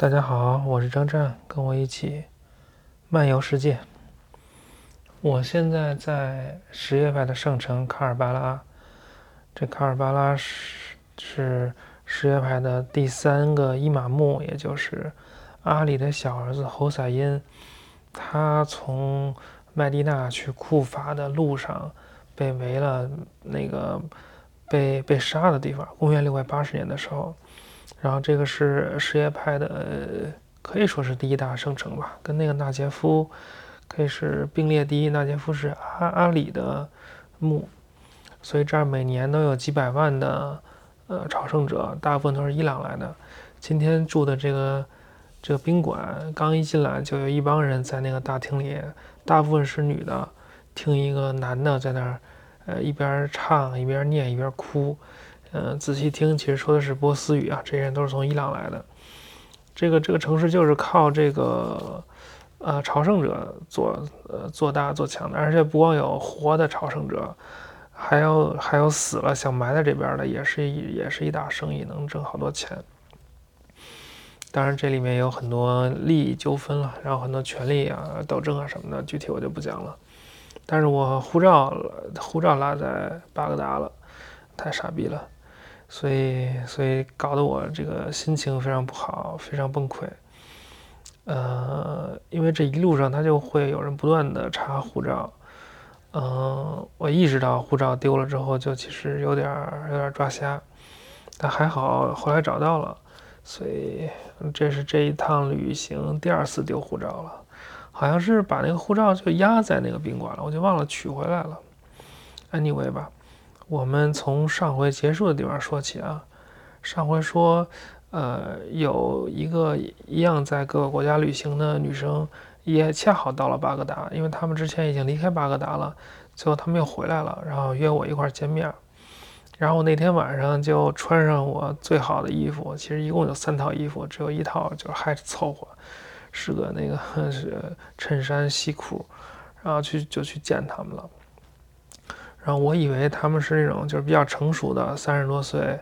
大家好，我是张湛，跟我一起漫游世界。我现在在什叶派的圣城卡尔巴拉，这卡尔巴拉是是什叶派的第三个伊玛目，也就是阿里的小儿子侯赛因，他从麦地那去库法的路上被围了，那个被被杀的地方。公元六百八十年的时候。然后这个是什叶派的，可以说是第一大圣城吧，跟那个纳杰夫可以是并列第一。纳杰夫是阿阿里的墓，所以这儿每年都有几百万的呃朝圣者，大部分都是伊朗来的。今天住的这个这个宾馆，刚一进来就有一帮人在那个大厅里，大部分是女的，听一个男的在那儿，呃一边唱一边念一边哭。嗯，仔细听，其实说的是波斯语啊。这些人都是从伊朗来的。这个这个城市就是靠这个呃朝圣者做呃做大做强的，而且不光有活的朝圣者，还有还有死了想埋在这边的，也是一也是一大生意，能挣好多钱。当然这里面有很多利益纠纷了，然后很多权利啊斗争啊什么的，具体我就不讲了。但是我护照护照落在巴格达了，太傻逼了。所以，所以搞得我这个心情非常不好，非常崩溃。呃，因为这一路上他就会有人不断的查护照。嗯，我意识到护照丢了之后，就其实有点有点抓瞎，但还好后来找到了。所以这是这一趟旅行第二次丢护照了，好像是把那个护照就压在那个宾馆了，我就忘了取回来了。Anyway 吧。我们从上回结束的地方说起啊，上回说，呃，有一个一样在各个国家旅行的女生，也恰好到了巴格达，因为他们之前已经离开巴格达了，最后他们又回来了，然后约我一块儿见面，然后那天晚上就穿上我最好的衣服，其实一共有三套衣服，只有一套就是还凑合，是个那个 是衬衫西裤，然后去就去见他们了。然后我以为他们是那种就是比较成熟的，三十多岁，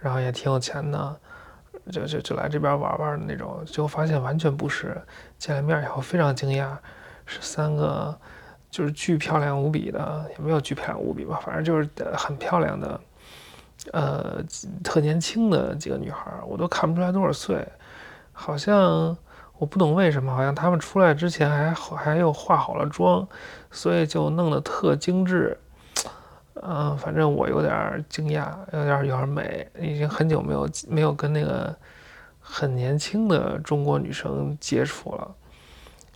然后也挺有钱的，就就就来这边玩玩的那种。结果发现完全不是，见了面以后非常惊讶，是三个就是巨漂亮无比的，也没有巨漂亮无比吧，反正就是很漂亮的，呃，特年轻的几个女孩，我都看不出来多少岁，好像我不懂为什么，好像他们出来之前还还又化好了妆，所以就弄得特精致。嗯，反正我有点惊讶，有点有点美，已经很久没有没有跟那个很年轻的中国女生接触了。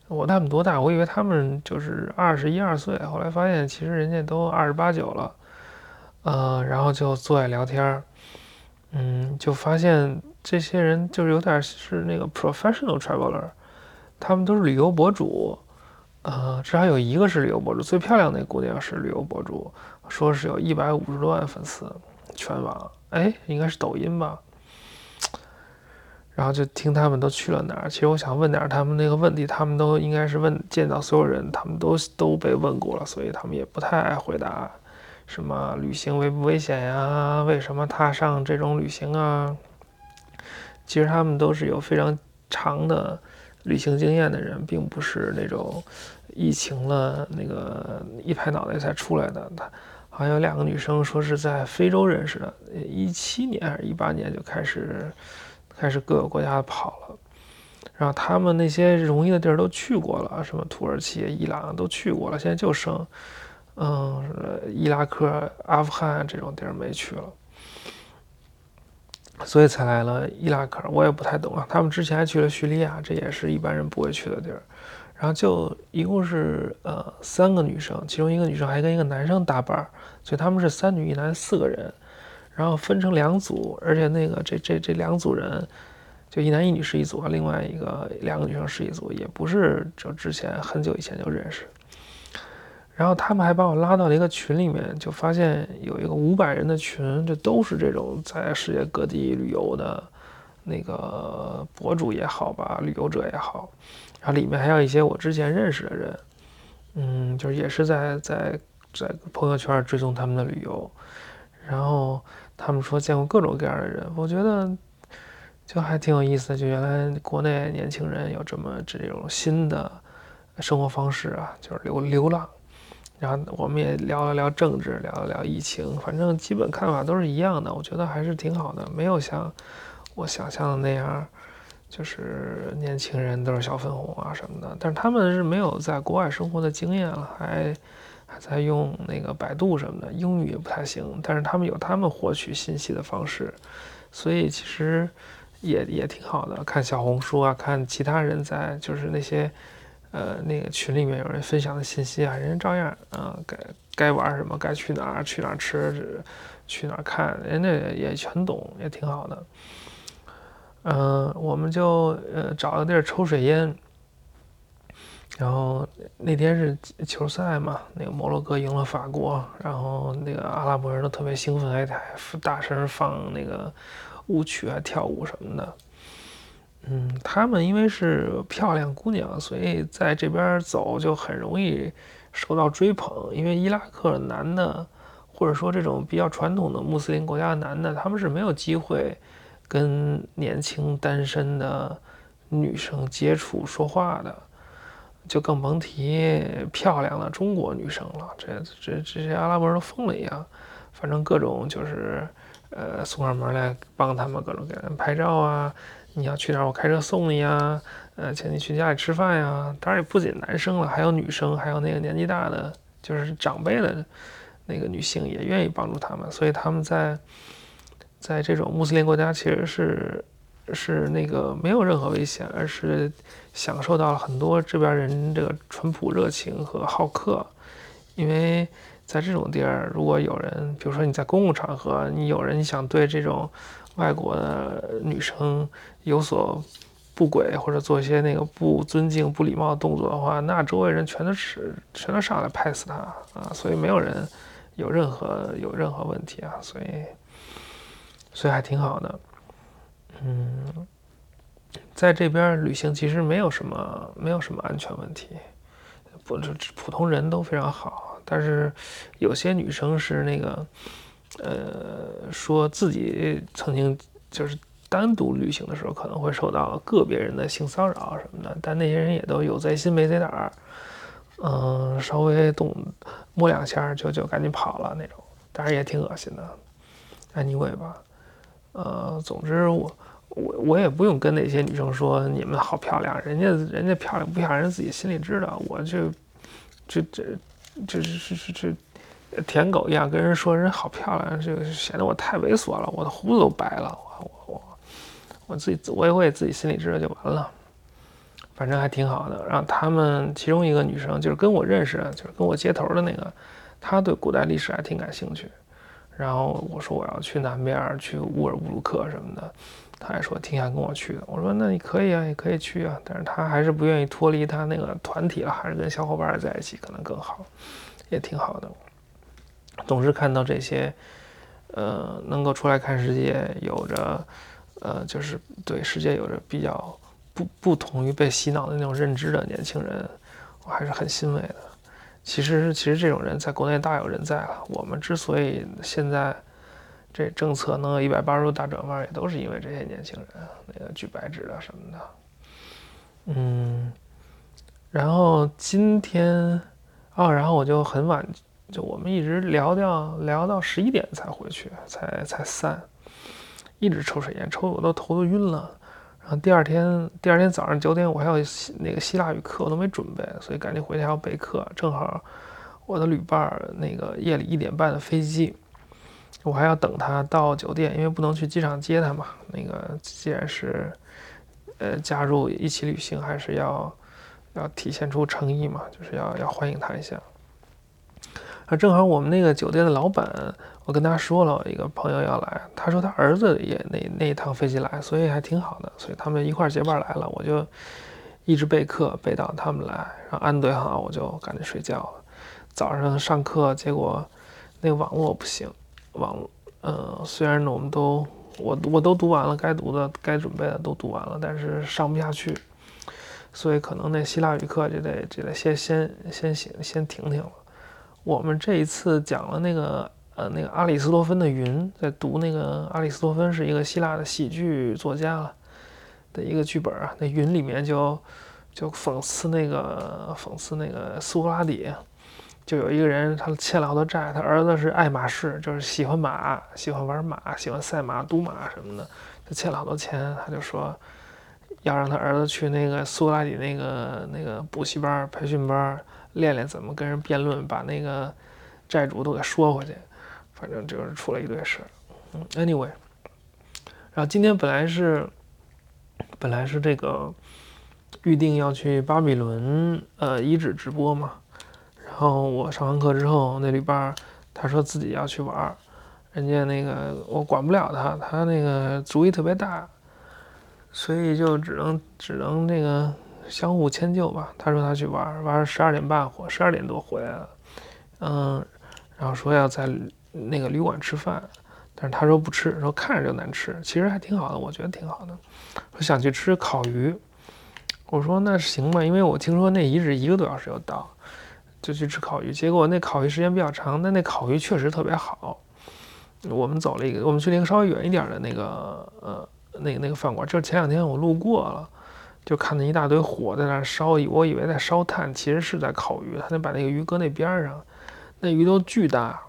我他们多大？我以为他们就是二十一二岁，后来发现其实人家都二十八九了。呃，然后就坐下聊天儿嗯，就发现这些人就是有点是那个 professional traveler，他们都是旅游博主。呃，至少有一个是旅游博主，最漂亮那姑娘是旅游博主。说是有一百五十多万粉丝，全网哎，应该是抖音吧。然后就听他们都去了哪儿。其实我想问点他们那个问题，他们都应该是问见到所有人，他们都都被问过了，所以他们也不太爱回答。什么旅行危不危险呀？为什么踏上这种旅行啊？其实他们都是有非常长的旅行经验的人，并不是那种疫情了那个一拍脑袋才出来的。他。好像有两个女生说是在非洲认识的，一七年还是一八年就开始开始各个国家跑了，然后他们那些容易的地儿都去过了，什么土耳其、伊朗都去过了，现在就剩嗯伊拉克、阿富汗这种地儿没去了，所以才来了伊拉克。我也不太懂啊，他们之前还去了叙利亚，这也是一般人不会去的地儿。然后就一共是呃三个女生，其中一个女生还跟一个男生搭伴儿，所以他们是三女一男四个人，然后分成两组，而且那个这这这两组人，就一男一女是一组，另外一个两个女生是一组，也不是就之前很久以前就认识。然后他们还把我拉到了一个群里面，就发现有一个五百人的群，这都是这种在世界各地旅游的那个博主也好吧，旅游者也好。然后里面还有一些我之前认识的人，嗯，就是也是在在在朋友圈追踪他们的旅游，然后他们说见过各种各样的人。我觉得就还挺有意思的。就原来国内年轻人有这么这种新的生活方式啊，就是流流浪。然后我们也聊了聊政治，聊了聊疫情，反正基本看法都是一样的。我觉得还是挺好的，没有像我想象的那样，就是年轻人都是小粉红啊什么的。但是他们是没有在国外生活的经验，还还在用那个百度什么的，英语也不太行。但是他们有他们获取信息的方式，所以其实也也挺好的。看小红书啊，看其他人在就是那些。呃，那个群里面有人分享的信息啊，人家照样啊，该该玩什么，该去哪儿，去哪儿吃，去哪儿看，人家也全懂，也挺好的。嗯，我们就呃找个地儿抽水烟，然后那天是球赛嘛，那个摩洛哥赢了法国，然后那个阿拉伯人都特别兴奋，还还大声放那个舞曲啊，跳舞什么的。嗯，他们因为是漂亮姑娘，所以在这边走就很容易受到追捧。因为伊拉克男的，或者说这种比较传统的穆斯林国家的男的，他们是没有机会跟年轻单身的女生接触说话的，就更甭提漂亮的中国女生了。这这这些阿拉伯人疯了一样，反正各种就是呃送上门来帮他们各种给人拍照啊。你要去哪儿？我开车送你呀。呃，请你去家里吃饭呀。当然也不仅男生了，还有女生，还有那个年纪大的，就是长辈的那个女性也愿意帮助他们。所以他们在在这种穆斯林国家，其实是是那个没有任何危险，而是享受到了很多这边人这个淳朴热情和好客。因为在这种地儿，如果有人，比如说你在公共场合，你有人想对这种。外国的女生有所不轨，或者做一些那个不尊敬、不礼貌的动作的话，那周围人全都是全都上来拍死他啊！所以没有人有任何有任何问题啊！所以所以还挺好的。嗯，在这边旅行其实没有什么没有什么安全问题，不，普通人都非常好，但是有些女生是那个。呃，说自己曾经就是单独旅行的时候，可能会受到个别人的性骚扰什么的，但那些人也都有贼心没贼胆儿，嗯，稍微动摸两下就就赶紧跑了那种，当然也挺恶心的。Anyway 吧，呃，总之我我我也不用跟那些女生说你们好漂亮，人家人家漂亮不漂亮，人自己心里知道。我就这这这这这这。舔狗一样跟人说人好漂亮，就显得我太猥琐了，我的胡子都白了，我我我我自己我也会自己心里知道就完了，反正还挺好的。然后他们其中一个女生就是跟我认识，就是跟我接头的那个，她对古代历史还挺感兴趣。然后我说我要去南边去乌尔乌鲁克什么的，她还说挺想跟我去的。我说那你可以啊，也可以去啊，但是她还是不愿意脱离她那个团体了，还是跟小伙伴在一起可能更好，也挺好的。总是看到这些，呃，能够出来看世界，有着，呃，就是对世界有着比较不不同于被洗脑的那种认知的年轻人，我还是很欣慰的。其实，其实这种人在国内大有人在了。我们之所以现在这政策能有一百八十度大转弯，也都是因为这些年轻人，那个举白纸的什么的。嗯，然后今天，哦，然后我就很晚。就我们一直聊到聊到十一点才回去，才才散，一直抽水烟，抽的我都头都晕了。然后第二天第二天早上九点我还有那个希腊语课，我都没准备，所以赶紧回去还要备课。正好我的旅伴那个夜里一点半的飞机，我还要等他到酒店，因为不能去机场接他嘛。那个既然是呃加入一起旅行，还是要要体现出诚意嘛，就是要要欢迎他一下。啊，正好我们那个酒店的老板，我跟他说了，一个朋友要来，他说他儿子也那那一趟飞机来，所以还挺好的，所以他们一块结伴来了，我就一直备课备到他们来，然后安顿好，我就赶紧睡觉了。早上上课，结果那个网络不行，网，呃，虽然呢我们都我我都读完了，该读的该准备的都读完了，但是上不下去，所以可能那希腊语课就得就得先先先行先停停了。我们这一次讲了那个呃那个阿里斯托芬的云，在读那个阿里斯托芬是一个希腊的喜剧作家了的一个剧本啊，那云里面就就讽刺那个讽刺那个苏格拉底。就有一个人，他欠了好多债，他儿子是爱马仕，就是喜欢马，喜欢玩马，喜欢赛马、赌马什么的，他欠了好多钱，他就说要让他儿子去那个苏格拉底那个那个补习班、培训班练练怎么跟人辩论，把那个债主都给说回去。反正就是出了一堆事。，anyway，然后今天本来是本来是这个预定要去巴比伦呃遗址直播嘛。然后我上完课之后，那旅伴他说自己要去玩儿，人家那个我管不了他，他那个主意特别大，所以就只能只能那个相互迁就吧。他说他去玩，玩十二点半或十二点多回来了，嗯，然后说要在那个旅馆吃饭，但是他说不吃，说看着就难吃，其实还挺好的，我觉得挺好的。说想去吃烤鱼，我说那行吧，因为我听说那遗址一个多小时就到。就去吃烤鱼，结果那烤鱼时间比较长，但那烤鱼确实特别好。我们走了一个，我们去了一个稍微远一点的那个呃那个那个饭馆，就是前两天我路过了，就看见一大堆火在那烧，我以为在烧炭，其实是在烤鱼。他就把那个鱼搁那边上，那鱼都巨大，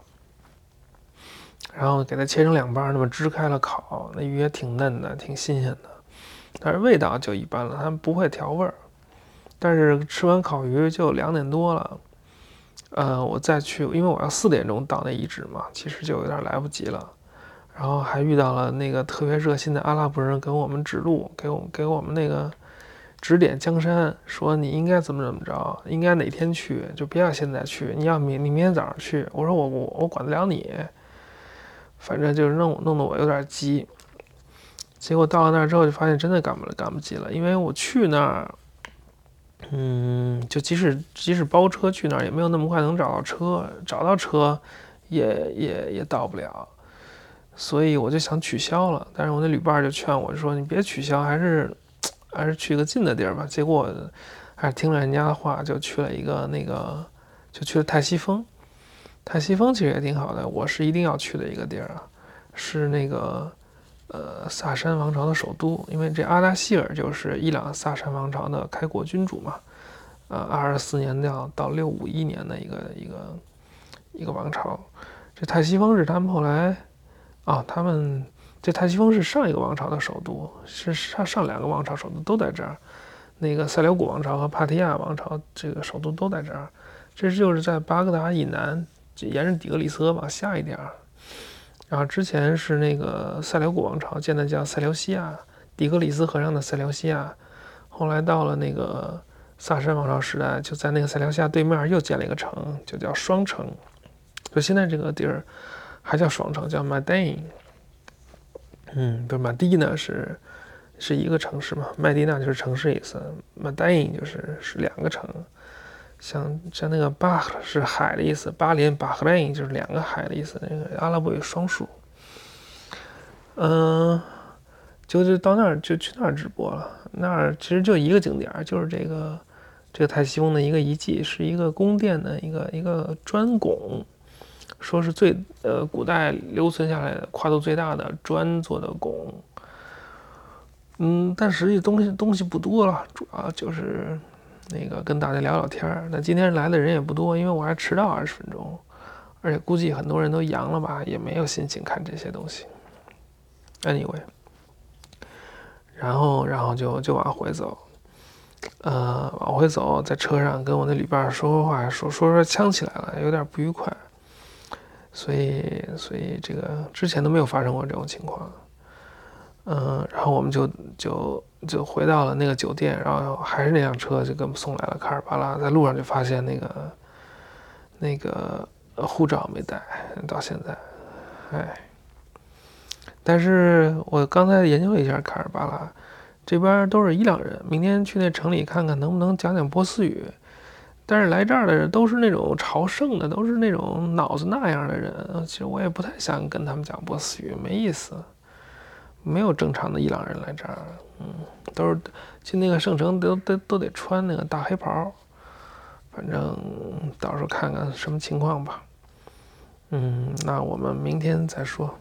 然后给它切成两半，那么支开了烤，那鱼也挺嫩的，挺新鲜的，但是味道就一般了，他们不会调味儿。但是吃完烤鱼就两点多了。呃，我再去，因为我要四点钟到那遗址嘛，其实就有点来不及了。然后还遇到了那个特别热心的阿拉伯人给我们指路，给我给我们那个指点江山，说你应该怎么怎么着，应该哪天去，就别要现在去，你要明你明天早上去。我说我我我管得了你，反正就是弄弄得我有点急。结果到了那儿之后，就发现真的赶不了，赶不及了，因为我去那儿。嗯，就即使即使包车去那儿，也没有那么快能找到车，找到车也也也到不了，所以我就想取消了。但是我那旅伴就劝我说：“你别取消，还是还是去个近的地儿吧。”结果还是听了人家的话，就去了一个那个，就去了泰西峰。泰西峰其实也挺好的，我是一定要去的一个地儿啊，是那个。呃，萨珊王朝的首都，因为这阿达希尔就是伊朗萨珊王朝的开国君主嘛，呃，二十四年到到六五一年的一个一个一个王朝。这泰西峰是他们后来，啊，他们这泰西峰是上一个王朝的首都，是上上两个王朝首都都在这儿，那个塞琉古王朝和帕提亚王朝这个首都都在这儿，这就是在巴格达以南，沿着底格里斯河往下一点儿。然后之前是那个塞琉古王朝建的，叫塞琉西亚，底格里斯河上的塞琉西亚。后来到了那个萨珊王朝时代，就在那个塞琉西亚对面又建了一个城，就叫双城。就现在这个地儿还叫双城，叫 Madain。嗯，不是马蒂呢，是是一个城市嘛？麦地那就是城市意思，马蒂就是是两个城。像像那个巴是海的意思，巴林巴赫林就是两个海的意思。那个阿拉伯语双数。嗯，就就到那儿就去那儿直播了。那儿其实就一个景点，就是这个这个泰西翁的一个遗迹，是一个宫殿的一个一个砖拱，说是最呃古代留存下来的跨度最大的砖做的拱。嗯，但实际东西东西不多了，主要就是。那个跟大家聊聊天儿。那今天来的人也不多，因为我还迟到二十分钟，而且估计很多人都阳了吧，也没有心情看这些东西。Anyway，然后然后就就往回走，呃，往回走，在车上跟我那旅伴说说话，说说说呛起来了，有点不愉快。所以所以这个之前都没有发生过这种情况。嗯，然后我们就就就回到了那个酒店，然后还是那辆车就给我们送来了卡尔巴拉。在路上就发现那个那个护照没带，到现在，哎。但是我刚才研究了一下卡尔巴拉，这边都是伊朗人。明天去那城里看看能不能讲讲波斯语。但是来这儿的人都是那种朝圣的，都是那种脑子那样的人。其实我也不太想跟他们讲波斯语，没意思。没有正常的伊朗人来这儿，嗯，都是去那个圣城都都都得穿那个大黑袍，反正到时候看看什么情况吧，嗯，那我们明天再说。